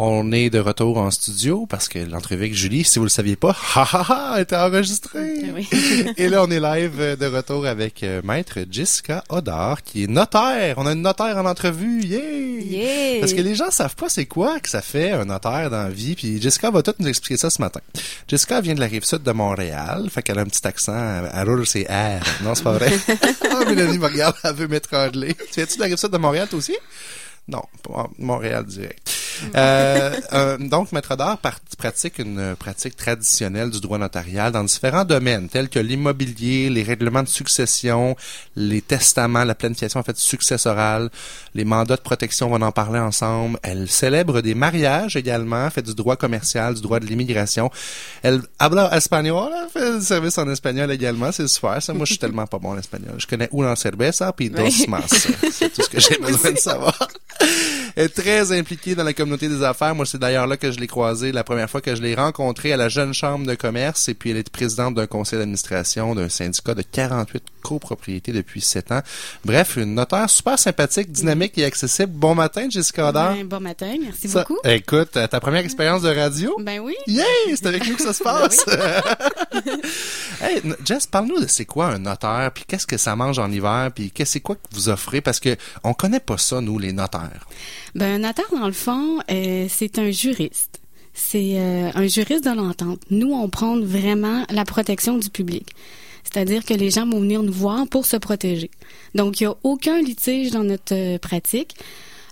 On est de retour en studio parce que l'entrevue avec Julie, si vous le saviez pas, ha ha ha, était enregistrée. Oui. Et là, on est live euh, de retour avec euh, Maître Jessica Odar, qui est notaire. On a une notaire en entrevue, yeah! Yeah! Parce que les gens savent pas c'est quoi que ça fait un notaire dans la vie, puis Jessica va tout nous expliquer ça ce matin. Jessica vient de la rive sud de Montréal, fait qu'elle a un petit accent, elle roule ses R. Non, c'est pas vrai. oh, Mélanie me regarde, elle veut m'étrangler. Tu viens-tu de la rive sud de Montréal, toi aussi? Non, pas Montréal direct. Euh, euh, donc, Maître d'art pratique une pratique traditionnelle du droit notarial dans différents domaines, tels que l'immobilier, les règlements de succession, les testaments, la planification en fait successorale, les mandats de protection, on va en parler ensemble. Elle célèbre des mariages également, fait du droit commercial, du droit de l'immigration. Elle habla espagnol, elle fait du service en espagnol également, c'est super. Ça, moi, je suis tellement pas bon en espagnol. Je connais una cerveza puis dos Oui. mas. C'est tout ce que j'ai besoin de savoir. Est très impliquée dans la communauté des affaires. Moi, c'est d'ailleurs là que je l'ai croisée la première fois que je l'ai rencontrée à la Jeune Chambre de commerce. Et puis, elle est présidente d'un conseil d'administration d'un syndicat de 48 copropriétés depuis 7 ans. Bref, une notaire super sympathique, dynamique et accessible. Bon matin, Jessica Odar. Ben, bon matin, merci Ça- beaucoup. Écoute, euh, ta première expérience de radio? Ben oui. Yay! C'est avec nous que ça se passe! hey, Jess, parle-nous de c'est quoi un notaire, puis qu'est-ce que ça mange en hiver, puis qu'est-ce c'est quoi que vous offrez, parce que on connaît pas ça, nous, les notaires. Ben, un notaire, dans le fond, euh, c'est un juriste. C'est euh, un juriste de l'entente. Nous, on prend vraiment la protection du public. C'est-à-dire que les gens vont venir nous voir pour se protéger. Donc, il n'y a aucun litige dans notre euh, pratique.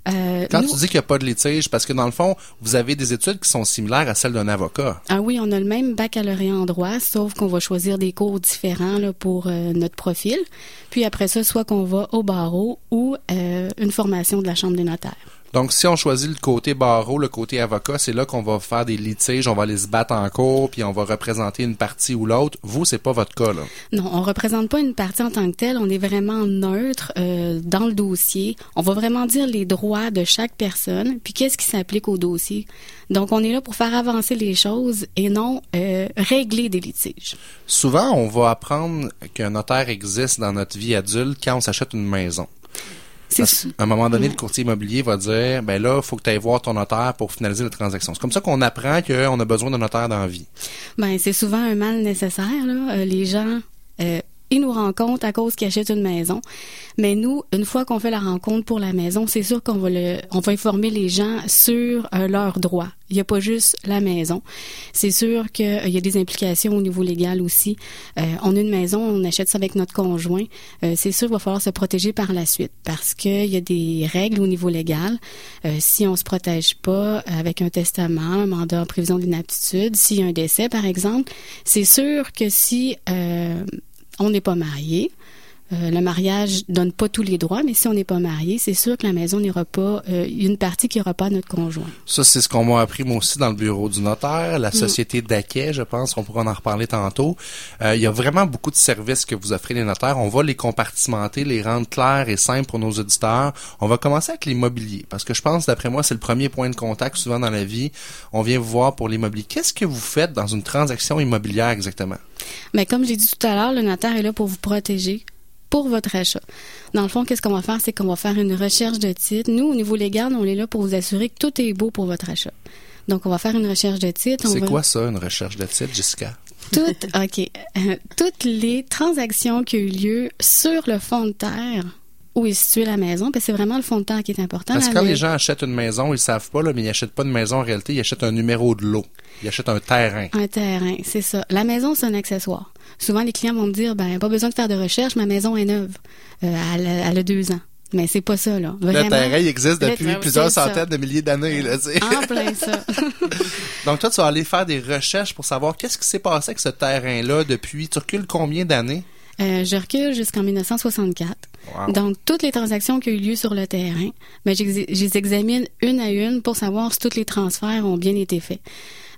Euh, Quand nous- tu dis qu'il n'y a pas de litige, parce que dans le fond, vous avez des études qui sont similaires à celles d'un avocat. Ah oui, on a le même baccalauréat en droit, sauf qu'on va choisir des cours différents là, pour euh, notre profil. Puis après ça, soit qu'on va au barreau ou euh, une formation de la Chambre des notaires. Donc, si on choisit le côté barreau, le côté avocat, c'est là qu'on va faire des litiges, on va aller se battre en cours, puis on va représenter une partie ou l'autre. Vous, c'est pas votre cas, là. Non, on représente pas une partie en tant que telle. On est vraiment neutre euh, dans le dossier. On va vraiment dire les droits de chaque personne, puis qu'est-ce qui s'applique au dossier. Donc, on est là pour faire avancer les choses et non euh, régler des litiges. Souvent, on va apprendre qu'un notaire existe dans notre vie adulte quand on s'achète une maison. Parce qu'à un moment donné, le courtier immobilier va dire, ben là, faut que tu ailles voir ton notaire pour finaliser la transaction. C'est comme ça qu'on apprend qu'on a besoin d'un notaire dans la vie. Ben, c'est souvent un mal nécessaire. Là. Euh, les gens, euh, ils nous rencontrent à cause qu'ils achètent une maison. Mais nous, une fois qu'on fait la rencontre pour la maison, c'est sûr qu'on va le, on va informer les gens sur euh, leurs droits. Il n'y a pas juste la maison. C'est sûr qu'il y a des implications au niveau légal aussi. Euh, on a une maison, on achète ça avec notre conjoint. Euh, c'est sûr qu'il va falloir se protéger par la suite parce qu'il y a des règles au niveau légal. Euh, si on se protège pas avec un testament, un mandat en prévision d'inaptitude, s'il y a un décès, par exemple, c'est sûr que si euh, on n'est pas marié, euh, le mariage donne pas tous les droits, mais si on n'est pas marié, c'est sûr que la maison n'ira pas, euh, une partie qui n'ira pas à notre conjoint. Ça, c'est ce qu'on m'a appris moi aussi dans le bureau du notaire, la société d'Aquet, je pense qu'on pourra en reparler tantôt. Euh, il y a vraiment beaucoup de services que vous offrez les notaires. On va les compartimenter, les rendre clairs et simples pour nos auditeurs. On va commencer avec l'immobilier, parce que je pense, d'après moi, c'est le premier point de contact souvent dans la vie. On vient vous voir pour l'immobilier. Qu'est-ce que vous faites dans une transaction immobilière exactement? Mais comme j'ai dit tout à l'heure, le notaire est là pour vous protéger pour votre achat. Dans le fond, qu'est-ce qu'on va faire? C'est qu'on va faire une recherche de titre. Nous, au niveau légal, on est là pour vous assurer que tout est beau pour votre achat. Donc, on va faire une recherche de titre. C'est va- quoi ça, une recherche de titre, Jessica? toutes, OK. Euh, toutes les transactions qui ont eu lieu sur le fond de terre où est située la maison, c'est vraiment le fond de terre qui est important. Parce que quand les gens achètent une maison, ils savent pas, là, mais ils achètent pas une maison en réalité, ils achètent un numéro de lot. Ils achètent un terrain. Un terrain, c'est ça. La maison, c'est un accessoire. Souvent, les clients vont me dire, ben, pas besoin de faire de recherche, ma maison est neuve. Euh, elle, a- elle a deux ans. Mais c'est pas ça, là. Le terrain, il existe depuis terrain, plusieurs ça. centaines de milliers d'années, là, tu sais. En plein ça. Donc, toi, tu vas aller faire des recherches pour savoir qu'est-ce qui s'est passé avec ce terrain-là depuis, tu recules combien d'années? Euh, je recule jusqu'en 1964. Wow. Donc, toutes les transactions qui ont eu lieu sur le terrain, ben, je les examine une à une pour savoir si tous les transferts ont bien été faits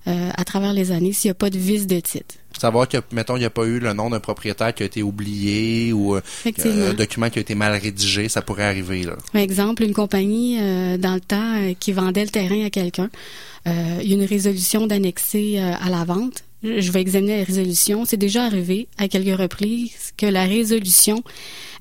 euh, à travers les années, s'il n'y a pas de vice de titre. Savoir que, mettons, il n'y a pas eu le nom d'un propriétaire qui a été oublié ou euh, Effectivement. un document qui a été mal rédigé, ça pourrait arriver, là. Par exemple, une compagnie euh, dans le temps euh, qui vendait le terrain à quelqu'un, euh, il y a une résolution d'annexer euh, à la vente. Je vais examiner la résolution. C'est déjà arrivé à quelques reprises que la résolution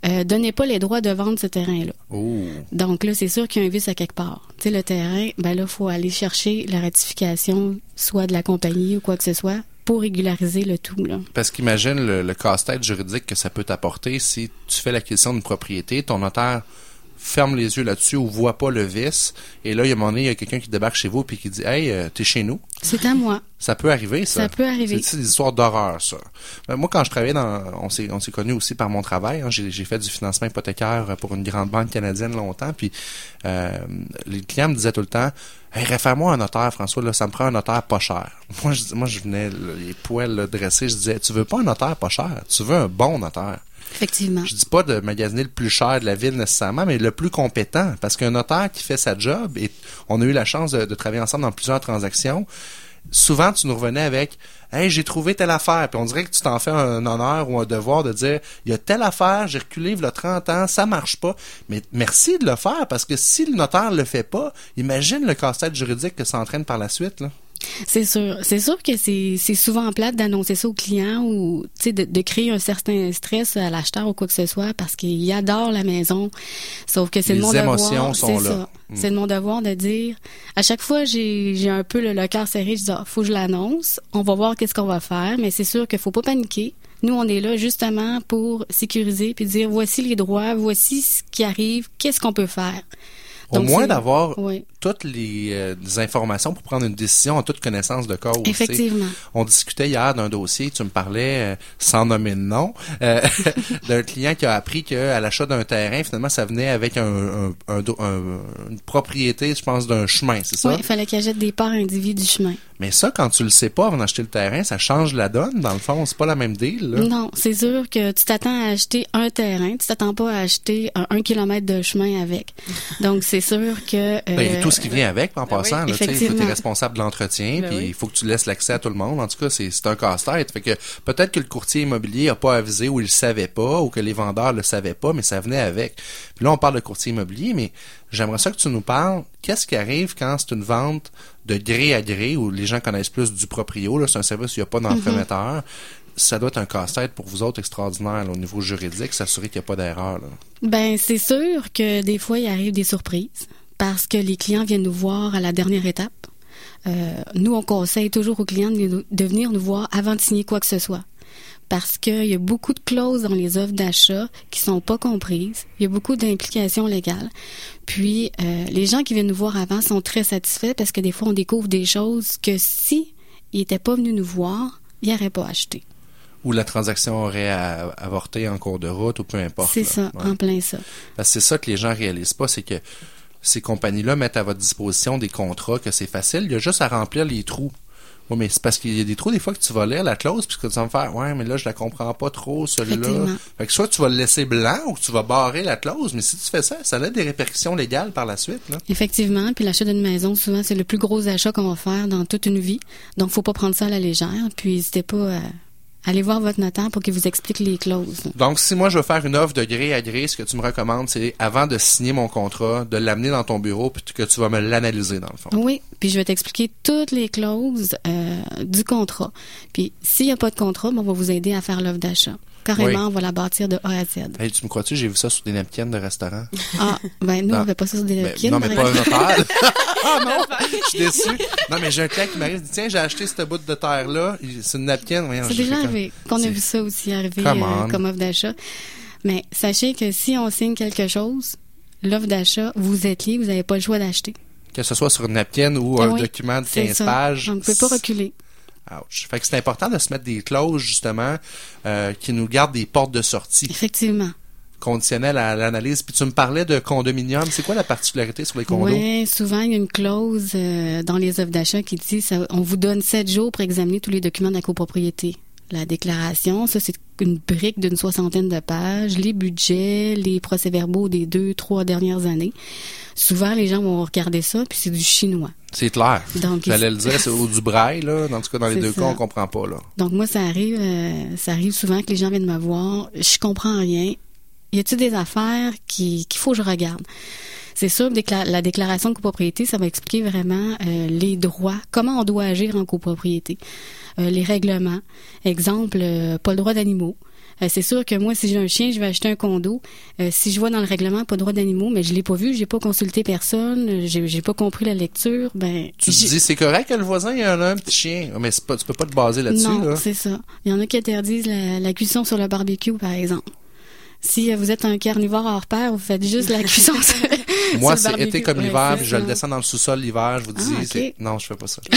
euh, donnait pas les droits de vendre ce terrain-là. Oh. Donc là, c'est sûr qu'il y a un vice à quelque part. Tu sais, le terrain, ben là, faut aller chercher la ratification, soit de la compagnie ou quoi que ce soit, pour régulariser le tout. Là. Parce qu'imagine le, le casse-tête juridique que ça peut t'apporter si tu fais l'acquisition d'une propriété, ton notaire ferme les yeux là-dessus ou voit pas le vice. Et là, il y a un moment donné, il y a quelqu'un qui débarque chez vous puis qui dit Hey, euh, t'es chez nous. C'est à moi. Ça peut arriver, ça. Ça peut arriver. C'est des histoires d'horreur, ça? Ben, moi, quand je travaillais dans, on s'est, on s'est connus aussi par mon travail. hein. J'ai, j'ai fait du financement hypothécaire pour une grande banque canadienne longtemps. Puis euh, les clients me disaient tout le temps, hey, réfère-moi un notaire, François. Là, ça me prend un notaire pas cher. Moi, je, moi, je venais les poils là, dressés. Je disais, tu veux pas un notaire pas cher? Tu veux un bon notaire. Effectivement. Je dis pas de magasiner le plus cher de la ville nécessairement, mais le plus compétent. Parce qu'un notaire qui fait sa job, et on a eu la chance de, travailler ensemble dans plusieurs transactions, souvent tu nous revenais avec Hey, j'ai trouvé telle affaire. Puis on dirait que tu t'en fais un honneur ou un devoir de dire il y a telle affaire, j'ai reculé il y a 30 ans, ça marche pas. Mais merci de le faire parce que si le notaire le fait pas, imagine le casse-tête juridique que ça entraîne par la suite. C'est sûr. C'est sûr que c'est souvent plate d'annoncer ça au client ou tu sais de, de créer un certain stress à l'acheteur ou quoi que ce soit parce qu'il adore la maison. Sauf que c'est Les mon émotions devoir. sont c'est là. ça. Mm. C'est de mon devoir de dire. À chaque fois, j'ai j'ai un peu le, le cœur serré. Je dis ah, faut que je l'annonce. On va voir qu'est-ce qu'on va faire. Mais c'est sûr qu'il faut pas paniquer. Nous, on est là justement pour sécuriser puis dire voici les droits, voici ce qui arrive, qu'est-ce qu'on peut faire. Au Donc, moins d'avoir Oui, toutes les, euh, informations pour prendre une décision en toute connaissance de cause. effectivement. On discutait hier d'un dossier, tu me parlais, euh, sans nommer de nom, euh, d'un client qui a appris qu'à l'achat d'un terrain, finalement, ça venait avec un, un- un do- un- une propriété, je pense, d'un chemin, c'est ça? Oui, il fallait qu'il achète des parts individuelles du chemin. Mais ça, quand tu le sais pas avant d'acheter le terrain, ça change la donne, dans le fond. C'est pas la même deal, là. Non, c'est sûr que tu t'attends à acheter un terrain, tu t'attends pas à acheter un, un kilomètre de chemin avec. Donc c'est sûr que euh, Ben, tout ce qui vient avec, en ben passant, oui, là, tu es responsable de l'entretien, Ben puis oui. il faut que tu laisses l'accès à tout le monde. En tout cas, c'est c'est un casse-tête. Fait que peut-être que le courtier immobilier a pas avisé ou il le savait pas, ou que les vendeurs le savaient pas, mais ça venait avec. Puis là, on parle de courtier immobilier, mais j'aimerais ça que tu nous parles. Qu'est-ce qui arrive quand c'est une vente de gré à gré, où les gens connaissent plus du proprio, là, c'est un service où il n'y a pas d'entremetteur. Ça doit être un casse-tête pour vous autres extraordinaire au niveau juridique, s'assurer qu'il n'y a pas d'erreur. ben c'est sûr que des fois il arrive des surprises parce que les clients viennent nous voir à la dernière étape. Euh, nous on conseille toujours aux clients de, venir nous voir avant de signer quoi que ce soit. Parce qu'il y a beaucoup de clauses dans les offres d'achat qui sont pas comprises. Il y a beaucoup d'implications légales. Puis, euh, les gens qui viennent nous voir avant sont très satisfaits parce que des fois, on découvre des choses que si n'étaient pas venus nous voir, ils n'auraient pas acheté. Ou la transaction aurait avorté en cours de route, ou peu importe. C'est ça, Ouais. en plein ça. Parce que c'est ça que les gens réalisent pas, c'est que ces compagnies-là mettent à votre disposition des contrats, que c'est facile, il y a juste à remplir les trous. Oui, mais c'est parce qu'il y a des trous, des fois, que tu vas lire la clause, puis que tu vas me faire, ouais, mais là, je la comprends pas trop, celui-là. Fait que soit tu vas le laisser blanc, ou que tu vas barrer la clause, mais si tu fais ça, ça a des répercussions légales par la suite, là. Effectivement, puis l'achat d'une maison, souvent, c'est le plus gros achat qu'on va faire dans toute une vie. Donc, faut pas prendre ça à la légère. Puis, n'hésitez pas à aller voir votre notaire pour qu'il vous explique les clauses. Donc, si moi je veux faire une offre de gré à gré, ce que tu me recommandes, c'est avant de signer mon contrat, de l'amener dans ton bureau, puis que tu vas me l'analyser dans le fond. Oui, puis je vais t'expliquer toutes les clauses euh, du contrat. Puis, s'il n'y a pas de contrat, ben, on va vous aider à faire l'offre d'achat. Carrément, Oui. on va la bâtir de A à Z. Hey, tu me crois-tu, j'ai vu ça sur des napkins de restaurant? Ah, ben nous, Non. on fait pas ça sur des Ben, napkins, non, mais pas un notaire. ah non, je suis déçu. Non, mais j'ai un client qui m'arrive, il dit, tiens, j'ai acheté cette bout de terre-là, c'est une napkin. C'est déjà fait arrivé qu'on a vu ça aussi arriver euh, comme offre d'achat. Mais sachez que si on signe quelque chose, l'offre d'achat, vous êtes lié, vous n'avez pas le choix d'acheter. Que ce soit sur une napkin ou un oui, document de C'est 15 ça. pages. On ne peut pas reculer. Ouch. Fait que c'est important de se mettre des clauses, justement, euh, qui nous gardent des portes de sortie Effectivement. conditionnelles à l'analyse. Puis tu me parlais de condominium. C'est quoi la particularité sur les condos? Oui, souvent, il y a une clause euh, dans les offres d'achat qui dit ça, on vous donne sept jours pour examiner tous les documents de la copropriété. La déclaration, ça, c'est une brique d'une soixantaine de pages, les budgets, les procès-verbaux des deux, trois dernières années. Souvent, les gens vont regarder ça, puis c'est du chinois. C'est clair. Donc, J'allais le dire, c'est au du braille, là. En tout cas, dans les deux ça. cas, on comprend pas, là. Donc moi, ça arrive, euh, ça arrive souvent que les gens viennent me voir, je comprends rien. Y a-t-il des affaires qui qu'il faut que je regarde? C'est sûr, la déclaration de copropriété, ça va expliquer vraiment euh, les droits, comment on doit agir en copropriété, euh, les règlements. Exemple, euh, pas le droit d'animaux. c'est sûr que moi, si j'ai un chien, je vais acheter un condo. si je vois dans le règlement pas le droit d'animaux, mais je l'ai pas vu, j'ai pas consulté personne, j'ai, j'ai pas compris la lecture, ben. Tu te dis, c'est correct que le voisin ait un, petit chien, mais c'est pas, tu peux pas te baser là-dessus, non, c'est ça. Il y en a qui interdisent la, la cuisson sur le barbecue, par exemple. Si vous êtes un carnivore hors pair, vous faites juste la cuisson. Moi, c'est été comme l'hiver, je le descends dans le sous-sol l'hiver, je vous dis, ah, non, je fais pas ça.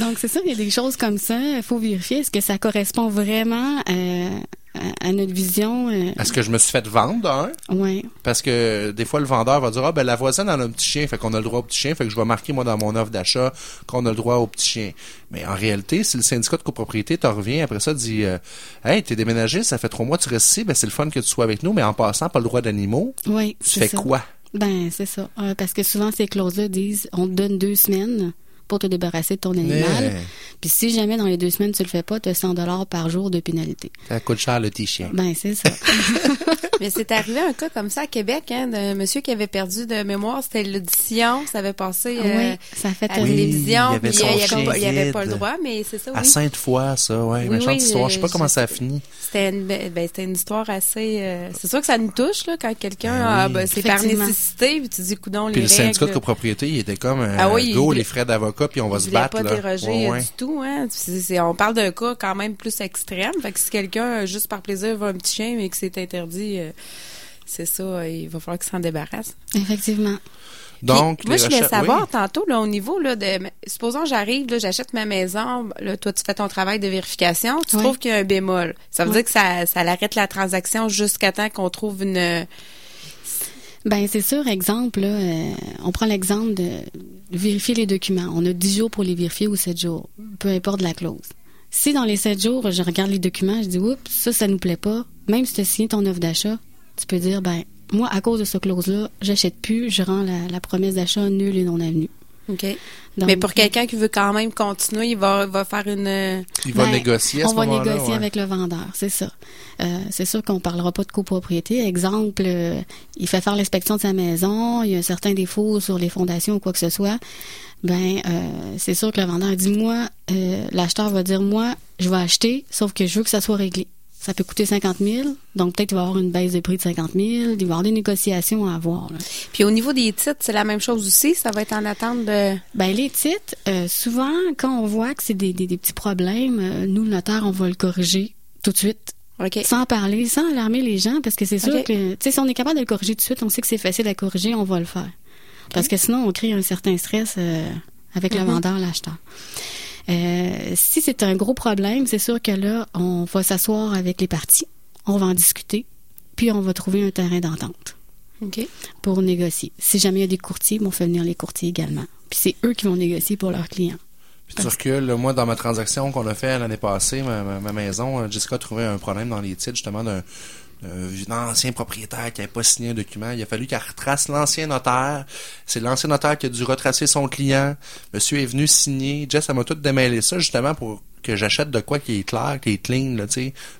Donc, c'est ça, il y a des choses comme ça. Il faut vérifier, est-ce que ça correspond vraiment euh, à notre vision. Euh, Est-ce que je me suis fait vendre hein? Oui. Parce que des fois, le vendeur va dire, ah, ben, la voisine a un petit chien, fait qu'on a le droit au petit chien, fait que je vais marquer, moi, dans mon offre d'achat, qu'on a le droit au petit chien. Mais en réalité, si le syndicat de copropriété te revient après ça, dit, euh, hey, t'es déménagé, ça fait trois mois, tu restes ici, ben, c'est le fun que tu sois avec nous, mais en passant, pas le droit d'animaux. Oui. Tu fais quoi? Ben, c'est ça. Euh, parce que souvent, ces clauses-là disent, on te donne deux semaines pour te débarrasser de ton animal. Puis si jamais dans les deux semaines tu le fais pas, tu as 100 dollars par jour de pénalité. Ça coûte cher le petit chien. Ben c'est ça. Mais c'est arrivé un cas comme ça à Québec, hein, d'un monsieur qui avait perdu de mémoire. C'était l'audition, ça avait passé euh, ça fait à la télévision. il, avait il, avait pas, le droit, mais c'est ça. Oui. À Sainte-Foy, ça, ouais. Oui, histoire. Je sais pas comment ça a fini. C'était une, ben, ben, c'était une histoire assez. Euh, c'est sûr que ça nous touche là quand quelqu'un ben a, ben, c'est par nécessité, puis tu dis coudon les Puis le syndicat de copropriété, il était comme euh, ah, oui, go, les frais d'avocat, puis on va se battre. pas déroger du tout. Hein? on parle d'un cas quand même plus extrême. Fait que si quelqu'un juste par plaisir veut un petit chien mais que c'est interdit c'est ça, il va falloir qu'il s'en débarrasse. Effectivement. Donc, moi, je voulais savoir tantôt, là, au niveau là, de. Supposons j'arrive, là, j'achète ma maison, là, toi, tu fais ton travail de vérification, tu trouves qu'il y a un bémol. Ça veut dire que ça, ça arrête la transaction jusqu'à temps qu'on trouve une. Ben c'est sûr, exemple, là, euh, on prend l'exemple de vérifier les documents. On a 10 jours pour les vérifier ou 7 jours, peu importe la clause. Si dans les 7 jours, je regarde les documents, je dis, oups, ça, ça nous plaît pas, même si tu as signé ton offre d'achat, tu peux dire, ben, moi, à cause de ce clause-là, j'achète plus, je rends la, promesse d'achat nulle et non avenue. OK. mais pour quelqu'un qui veut quand même continuer, il va, va faire une. Il va ben, négocier à ce moment-là. On va négocier avec le vendeur, c'est ça. Euh, c'est sûr qu'on parlera pas de copropriété. Exemple, euh, il fait faire l'inspection de sa maison, il y a un certain défaut sur les fondations ou quoi que ce soit. Ben, euh, c'est sûr que le vendeur dit moi, l'acheteur va dire moi, je vais acheter, sauf que je veux que ça soit réglé ça peut coûter 50 000. Donc, peut-être qu'il va y avoir une baisse de prix de 50 000. Il va y avoir des négociations à avoir. Puis, au niveau des titres, c'est la même chose aussi. Ça va être en attente de... Ben les titres, euh, souvent, quand on voit que c'est des, des, petits problèmes, euh, nous, le notaire, on va le corriger tout de suite. Sans parler, sans alarmer les gens, parce que c'est sûr que, tu sais, si on est capable de le corriger tout de suite, on sait que c'est facile à corriger, on va le faire. Parce que sinon, on crée un certain stress euh, avec le mm-hmm. vendeur, l'acheteur. Euh, si c'est un gros problème, c'est sûr que là, on va s'asseoir avec les parties, on va en discuter, puis on va trouver un terrain d'entente pour négocier. Si jamais il y a des courtiers, on fait venir les courtiers également. Puis c'est eux qui vont négocier pour leurs clients. Puis tu recules, moi, dans ma transaction qu'on a fait l'année passée, ma, ma, maison, euh, Jessica a trouvé un problème dans les titres, justement, d'un un ancien propriétaire qui n'avait pas signé un document. Il a fallu qu'elle retrace l'ancien notaire. C'est l'ancien notaire qui a dû retracer son client. Monsieur est venu signer. Jess, ça m'a tout démêlé ça, justement, pour que j'achète de quoi qui est clair, qui est clean, là,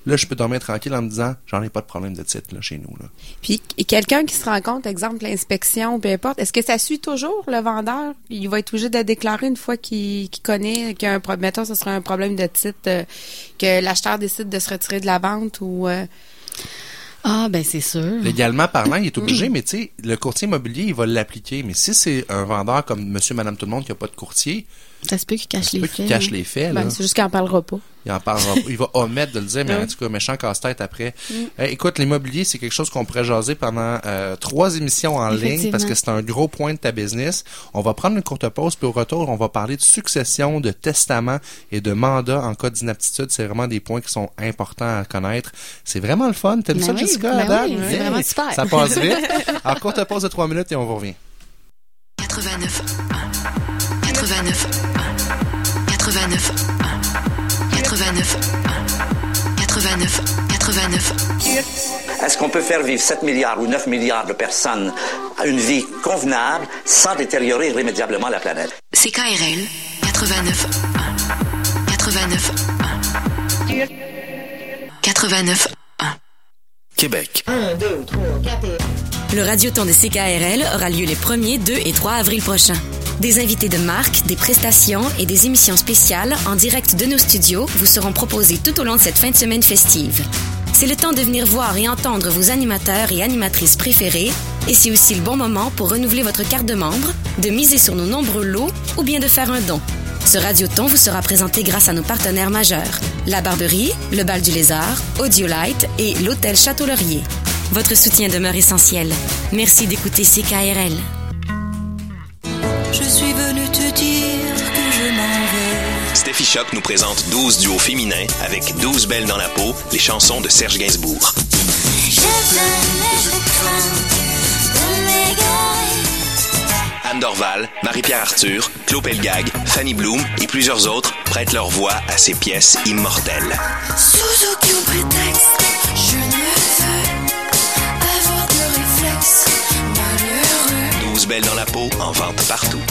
Là, je peux dormir tranquille en me disant, j'en ai pas de problème de titre, là, chez nous, là. Puis, quelqu'un qui se rend compte, exemple, l'inspection, peu importe, est-ce que ça suit toujours le vendeur? Il va être obligé de déclarer une fois qu'il connaît qu'il y a un problème, mettons, ce serait un problème de titre, euh, que l'acheteur décide de se retirer de la vente ou, euh, ah, ben c'est sûr. Légalement parlant, il est obligé, mais tu sais, le courtier immobilier, il va l'appliquer. Mais si c'est un vendeur comme monsieur, madame, tout le monde qui n'a pas de courtier, ça se peut qu'il cache, les, faits, cache les faits. Ben, c'est juste qu'il n'en parlera pas. Il en parlera Il va omettre de le dire, mais en tout cas, méchant casse-tête après. Mm. écoute, l'immobilier, c'est quelque chose qu'on pourrait jaser pendant euh, trois émissions en ligne parce que c'est un gros point de ta business. On va prendre une courte pause, puis au retour, on va parler de succession, de testament et de mandat en cas d'inaptitude. C'est vraiment des points qui sont importants à connaître. C'est vraiment le fun. T'aimes ben ça, Jessica? Ben c'est vraiment super. Ça passe vite. Alors, courte pause de trois minutes et on vous revient. 89 89 89 89 89 89 Est-ce qu'on peut faire vivre 7 milliards ou 9 milliards de personnes à une vie convenable sans détériorer irrémédiablement la planète? C'est KRL 89 89 89 Québec. 1 2 3 4 Le Radioton de CKRL aura lieu les 1er, 2 et 3 avril prochains. Des invités de marque, des prestations et des émissions spéciales en direct de nos studios vous seront proposés tout au long de cette fin de semaine festive. C'est le temps de venir voir et entendre vos animateurs et animatrices préférés et c'est aussi le bon moment pour renouveler votre carte de membre, de miser sur nos nombreux lots ou bien de faire un don. Ce radioton vous sera présenté grâce à nos partenaires majeurs, la Barberie, le Bal du Lézard, Audiolite et l'Hôtel Château-Laurier. Votre soutien demeure essentiel. Merci d'écouter CKRL. Je suis venu te dire que je m'en vais. Steffi Choc nous présente 12 duos féminins avec 12 belles dans la peau, les chansons de Serge Gainsbourg. Je. Anne Dorval, Marie-Pierre Arthur, Claude Pelgag, Fanny Bloom et plusieurs autres prêtent leur voix à ces pièces immortelles. Sous partout.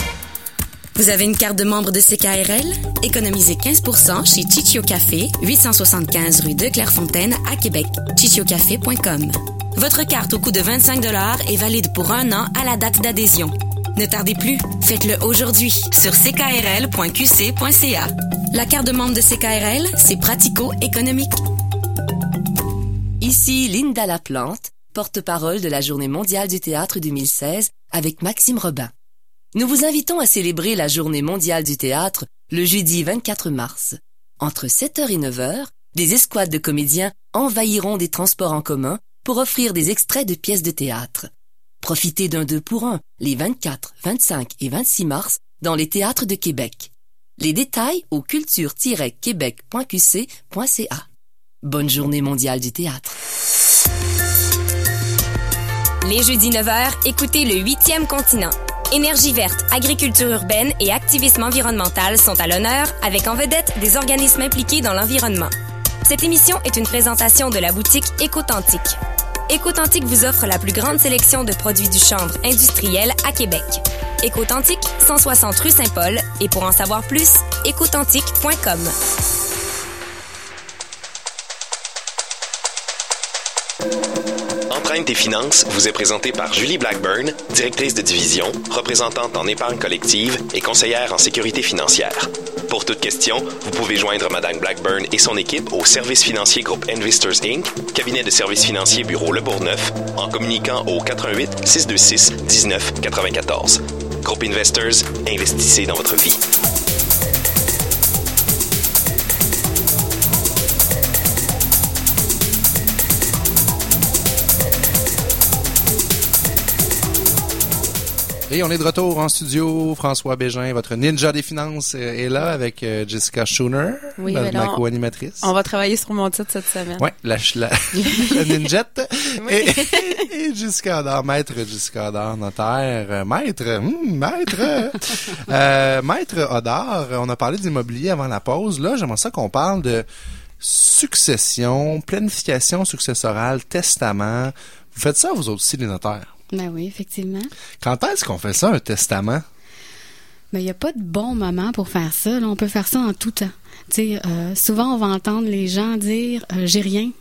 Vous avez une carte de membre de CKRL? Économisez 15% chez Chichio Café, 875 rue de Clairefontaine à Québec. chichiocafé.com. Votre carte au coût de 25 est valide pour un an à la date d'adhésion. Ne tardez plus, faites-le aujourd'hui sur ckrl.qc.ca. La carte de membre de CKRL, c'est pratico-économique. Ici Linda Laplante, porte-parole de la Journée mondiale du théâtre 2016 avec Maxime Robin. Nous vous invitons à célébrer la Journée mondiale du théâtre le jeudi 24 mars. Entre 7h et 9h, des escouades de comédiens envahiront des transports en commun pour offrir des extraits de pièces de théâtre. Profitez d'un deux pour un les 24, 25 et 26 mars dans les théâtres de Québec. Les détails au culture-québec.qc.ca. Bonne journée mondiale du théâtre. Les jeudis 9h, écoutez le 8e continent. Énergie verte, agriculture urbaine et activisme environnemental sont à l'honneur avec en vedette des organismes impliqués dans l'environnement. Cette émission est une présentation de la boutique Écotantique. Écotantique vous offre la plus grande sélection de produits du chanvre industriel à Québec. Écotantique, 160 rue Saint-Paul et pour en savoir plus, écotantique.com. Entraîne tes finances vous est présenté par Julie Blackburn, directrice de division, représentante en épargne collective et conseillère en sécurité financière. Pour toute question, vous pouvez joindre Madame Blackburn et son équipe au service financier groupe Investors Inc., cabinet de services financiers bureau Le Bourgneuf, en communiquant au 88 626 19 94. Groupe Investors, investissez dans votre vie. Et on est de retour en studio. François Bégin, votre ninja des finances, euh, est là avec euh, Jessica Schooner, Oui, ma, là, ma co-animatrice. On va travailler sur mon titre cette semaine. Ouais, la, la, la ninjette. Et, et Jessica Adard, maître Jessica Adard, notaire, euh, maître, hum, maître, euh, maître Adard, on a parlé d'immobilier avant la pause. Là, j'aimerais ça qu'on parle de succession, planification successorale, testament. Vous faites ça, vous autres aussi, les notaires? Ben oui, effectivement. Quand est-ce qu'on fait ça, un testament? Mais il n'y a pas de bon moment pour faire ça. là. On peut faire ça en tout temps. Tu sais, euh, souvent, on va entendre les gens dire euh, J'ai rien.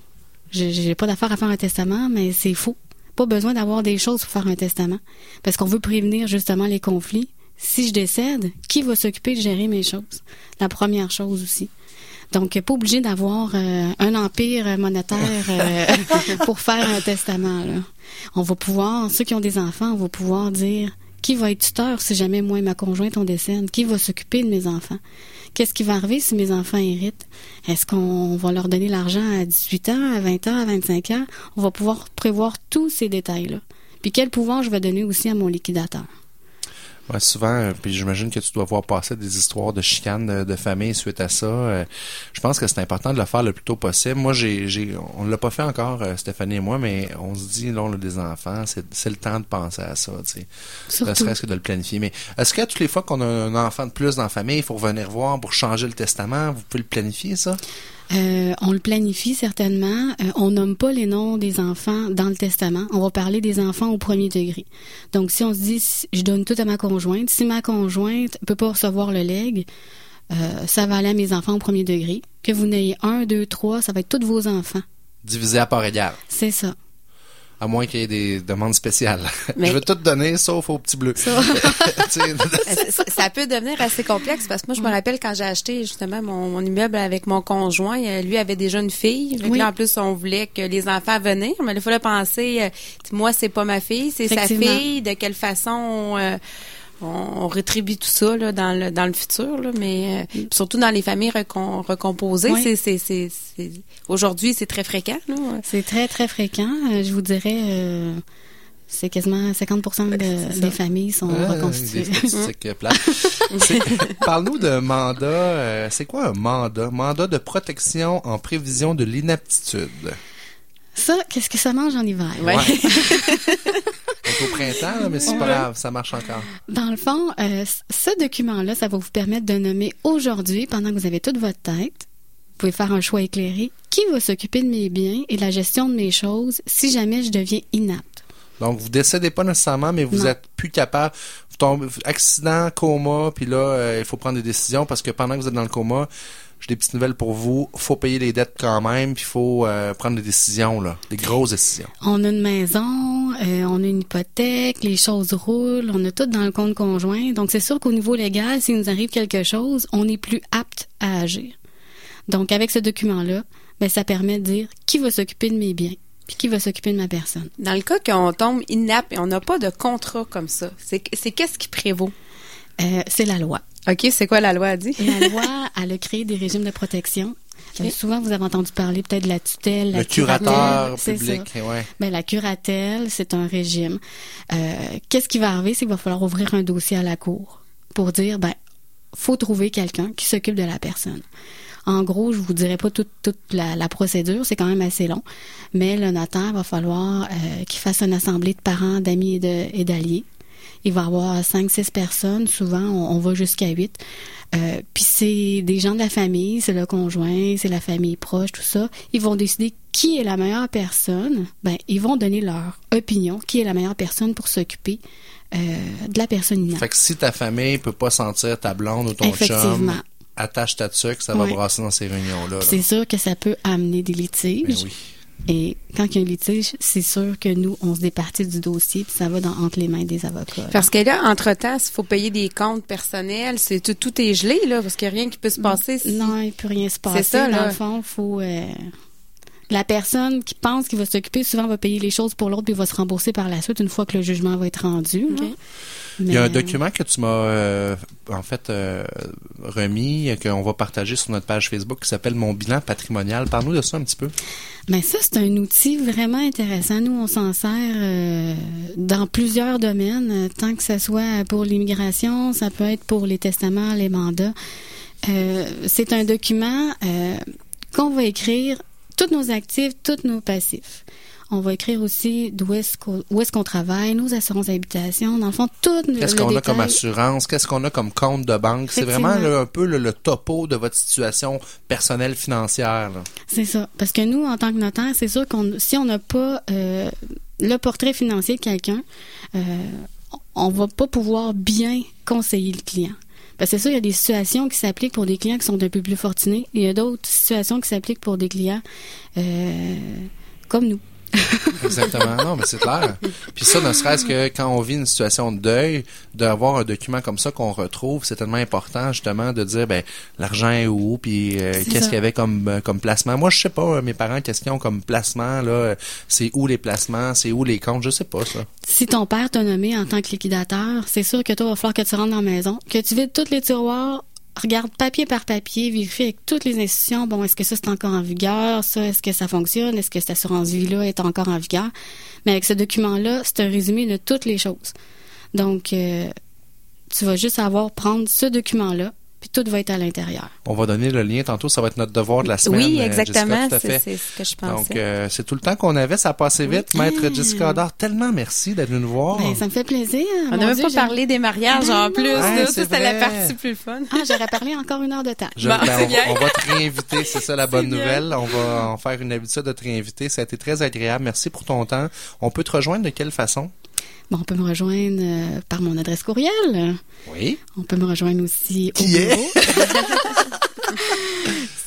J'ai j'ai pas d'affaire à faire un testament, mais c'est faux. Pas besoin d'avoir des choses pour faire un testament. Parce qu'on veut prévenir justement les conflits. Si je décède, qui va s'occuper de gérer mes choses? La première chose aussi. Donc, pas obligé d'avoir euh, un empire monétaire euh, pour faire un testament. Là. On va pouvoir, ceux qui ont des enfants, on va pouvoir dire qui va être tuteur si jamais moi et ma conjointe on décède, qui va s'occuper de mes enfants? Qu'est-ce qui va arriver si mes enfants héritent? Est-ce qu'on va leur donner l'argent à 18 ans, à 20 ans, à 25 ans? On va pouvoir prévoir tous ces détails-là. Puis quel pouvoir je vais donner aussi à mon liquidateur? Ouais, souvent, euh, puis j'imagine que tu dois voir passer des histoires de chicanes de, de famille suite à ça. Euh, je pense que c'est important de le faire le plus tôt possible. Moi, j'ai, j'ai, on l'a pas fait encore, euh, Stéphanie et moi, mais on se dit, là, on a des enfants, c'est, c'est le temps de penser à ça, tu sais. Ne serait-ce que de le planifier. Mais est-ce que toutes les fois qu'on a un enfant de plus dans la famille, il faut revenir voir pour changer le testament, vous pouvez le planifier, ça? Euh, on le planifie certainement. Euh, on nomme pas les noms des enfants dans le testament. On va parler des enfants au premier degré. Donc, si on se dit, si je donne tout à ma conjointe, si ma conjointe peut pas recevoir le legs, euh, ça va aller à mes enfants au premier degré. Que vous n'ayez un, deux, trois, ça va être tous vos enfants. Divisé à part égale. C'est ça. À moins qu'il y ait des demandes spéciales. Mais- Je veux tout donner, sauf au petit bleu. Ça, ça peut devenir assez complexe parce que moi, je me rappelle quand j'ai acheté justement mon, mon immeuble avec mon conjoint, euh, lui avait déjà une fille. Oui. là, en plus, on voulait que les enfants venaient, mais il fallait penser, euh, moi, c'est pas ma fille, c'est sa fille, de quelle façon euh, on, on rétribue tout ça là, dans, le, dans le futur. Là, mais euh, surtout dans les familles recom- recomposées, Oui. c'est, c'est, c'est, c'est- aujourd'hui, c'est très fréquent. Là. C'est très, très fréquent. Euh, Je vous dirais, euh, c'est quasiment 50 de- des familles sont Ah, reconstituées. Des statistiques euh, Parle-nous de mandat. euh, c'est quoi un mandat? Mandat de protection en prévision de l'inaptitude. Ça, qu'est-ce que ça mange en hiver? Ouais. Au printemps, là, mais c'est pas grave, ça marche encore. Dans le fond, euh, ce document-là, ça va vous permettre de nommer aujourd'hui, pendant que vous avez toute votre tête, vous pouvez faire un choix éclairé, qui va s'occuper de mes biens et de la gestion de mes choses si jamais je deviens inapte. Donc, vous décédez pas nécessairement, mais vous Non. êtes plus capable. Vous tombez, accident, coma, puis là, euh, il faut prendre des décisions parce que pendant que vous êtes dans le coma, j'ai des petites nouvelles pour vous. faut payer les dettes quand même, puis il faut euh, prendre des décisions, là, des grosses décisions. On a une maison, euh, on a une hypothèque, les choses roulent, on a tout dans le compte conjoint. Donc, c'est sûr qu'au niveau légal, s'il nous arrive quelque chose, on n'est plus apte à agir. Donc, avec ce document-là, ben, ça permet de dire qui va s'occuper de mes biens, puis qui va s'occuper de ma personne. Dans le cas qu'on tombe inapte et on n'a pas de contrat comme ça, c'est, c'est qu'est-ce qui prévaut? Euh, c'est la loi. OK, c'est quoi la loi a dit? La loi, elle a créé des régimes de protection. Euh, souvent, vous avez entendu parler peut-être de la tutelle, la le curateur public, ça. ouais. Ben, la curatelle, c'est un régime. Euh, Qu'est-ce qui va arriver? C'est qu'il va falloir ouvrir un dossier à la cour pour dire, ben, faut trouver quelqu'un qui s'occupe de la personne. En gros, je vous dirai pas toute, toute la, la procédure, c'est quand même assez long, mais le notaire va falloir euh, qu'il fasse une assemblée de parents, d'amis et de- et d'alliés. Il va y avoir cinq, six personnes. Souvent, on, on va jusqu'à huit. Euh, Puis c'est des gens de la famille, c'est le conjoint, c'est la famille proche, tout ça. Ils vont décider qui est la meilleure personne. Ben, ils vont donner leur opinion, qui est la meilleure personne pour s'occuper euh, de la personne inapte. Fait que si ta famille peut pas sentir ta blonde ou ton Effectivement. chum, attache ta tuque, ça va brasser dans ces réunions-là. là. C'est sûr que ça peut amener des litiges. Ben oui. Et quand il y a un litige, c'est sûr que nous, on se départit du dossier, puis ça va dans, entre les mains des avocats. là. Parce que là, entre-temps, s'il faut payer des comptes personnels, c'est tout, tout est gelé, là, parce qu'il n'y a rien qui peut se passer. si- Non, il peut rien se passer. ça, Dans là. le fond, faut. euh, La personne qui pense qu'il va s'occuper, souvent va payer les choses pour l'autre puis va se rembourser par la suite une fois que le jugement va être rendu. Il y a un document que tu m'as euh, en fait euh, remis, euh, qu'on va partager sur notre page Facebook qui s'appelle Mon bilan patrimonial. Parle-nous de ça un petit peu. Mais ça, c'est un outil vraiment intéressant. Nous, on s'en sert euh, dans plusieurs domaines, euh, tant que ce soit pour l'immigration, ça peut être pour les testaments, les mandats. Euh, c'est un document euh, qu'on va écrire tous nos actifs, tous nos passifs. On va écrire aussi d'où est-ce qu'on où est-ce qu'on travaille, nos assurances d'habitation, dans le fond, tout Qu'est-ce qu'on a comme assurance? Qu'est-ce qu'on a comme compte de banque? C'est vraiment là, un peu le, le topo de votre situation personnelle financière. C'est ça. Parce que nous, en tant que notaire, c'est sûr qu'on si on n'a pas euh, le portrait financier de quelqu'un, euh, on va pas pouvoir bien conseiller le client. Parce que c'est sûr, il y a des situations qui s'appliquent pour des clients qui sont un peu plus fortunés. Il y a d'autres situations qui s'appliquent pour des clients euh, comme nous. Exactement. non, mais c'est clair. Puis ça, ne serait-ce que quand on vit une situation de deuil, d'avoir un document comme ça qu'on retrouve, c'est tellement important justement de dire ben l'argent est où, puis euh, qu'est-ce qu'il y avait comme euh, comme placement. Moi, je sais pas. euh, Mes parents, qu'est-ce qu'ils ont comme placement là C'est où les placements C'est où les comptes Je sais pas ça. Si ton père t'a nommé en tant que liquidateur, c'est sûr que toi, il va falloir que tu rentres dans la maison, que tu vides tous les tiroirs, regarde papier par papier, vérifie avec toutes les institutions, bon, est-ce que ça c'est encore en vigueur, ça, est-ce que ça fonctionne, est-ce que cette assurance-vie-là est encore en vigueur? Mais avec ce document-là, c'est un résumé de toutes les choses. Donc, euh, tu vas juste avoir prendre ce document-là, puis tout va être à l'intérieur. On va donner le lien tantôt. Ça va être notre devoir de la semaine. Oui, euh, exactement. C'est ce que je pensais. Donc, euh, c'est tout le temps qu'on avait. Ça a passé vite. Maître Jessica Adar, tellement merci d'être venue nous voir. Ben, ça me fait plaisir. On n'a même pas parlé des mariages Ben en plus. c'est c'était la partie plus fun. Ah, j'aurais parlé encore une heure de temps. Je- Bon, ben, on, bien. on va te réinviter, c'est ça la bonne bien. nouvelle. On va en faire une habitude de te réinviter. Ça a été très agréable. Merci pour ton temps. On peut te rejoindre de quelle façon? Bon, on peut me rejoindre euh, par mon adresse courriel. Oui. On peut me rejoindre aussi au Qui est? bureau.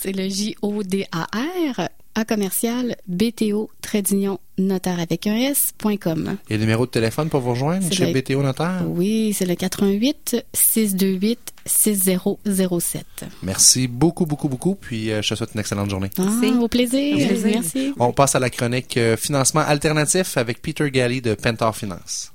C'est le J-O-D-A-R à commercial BTO Trédignon notaire avec un S.com. Et le numéro de téléphone pour vous rejoindre chez le- BTO Notaire? Oui, c'est le 88 628 6007. Merci beaucoup, beaucoup, beaucoup. Puis euh, je te souhaite une excellente journée. Ah, au plaisir. Au plaisir. Merci. On passe à la chronique euh, financement alternatif avec Peter Galley de Pentar Finance.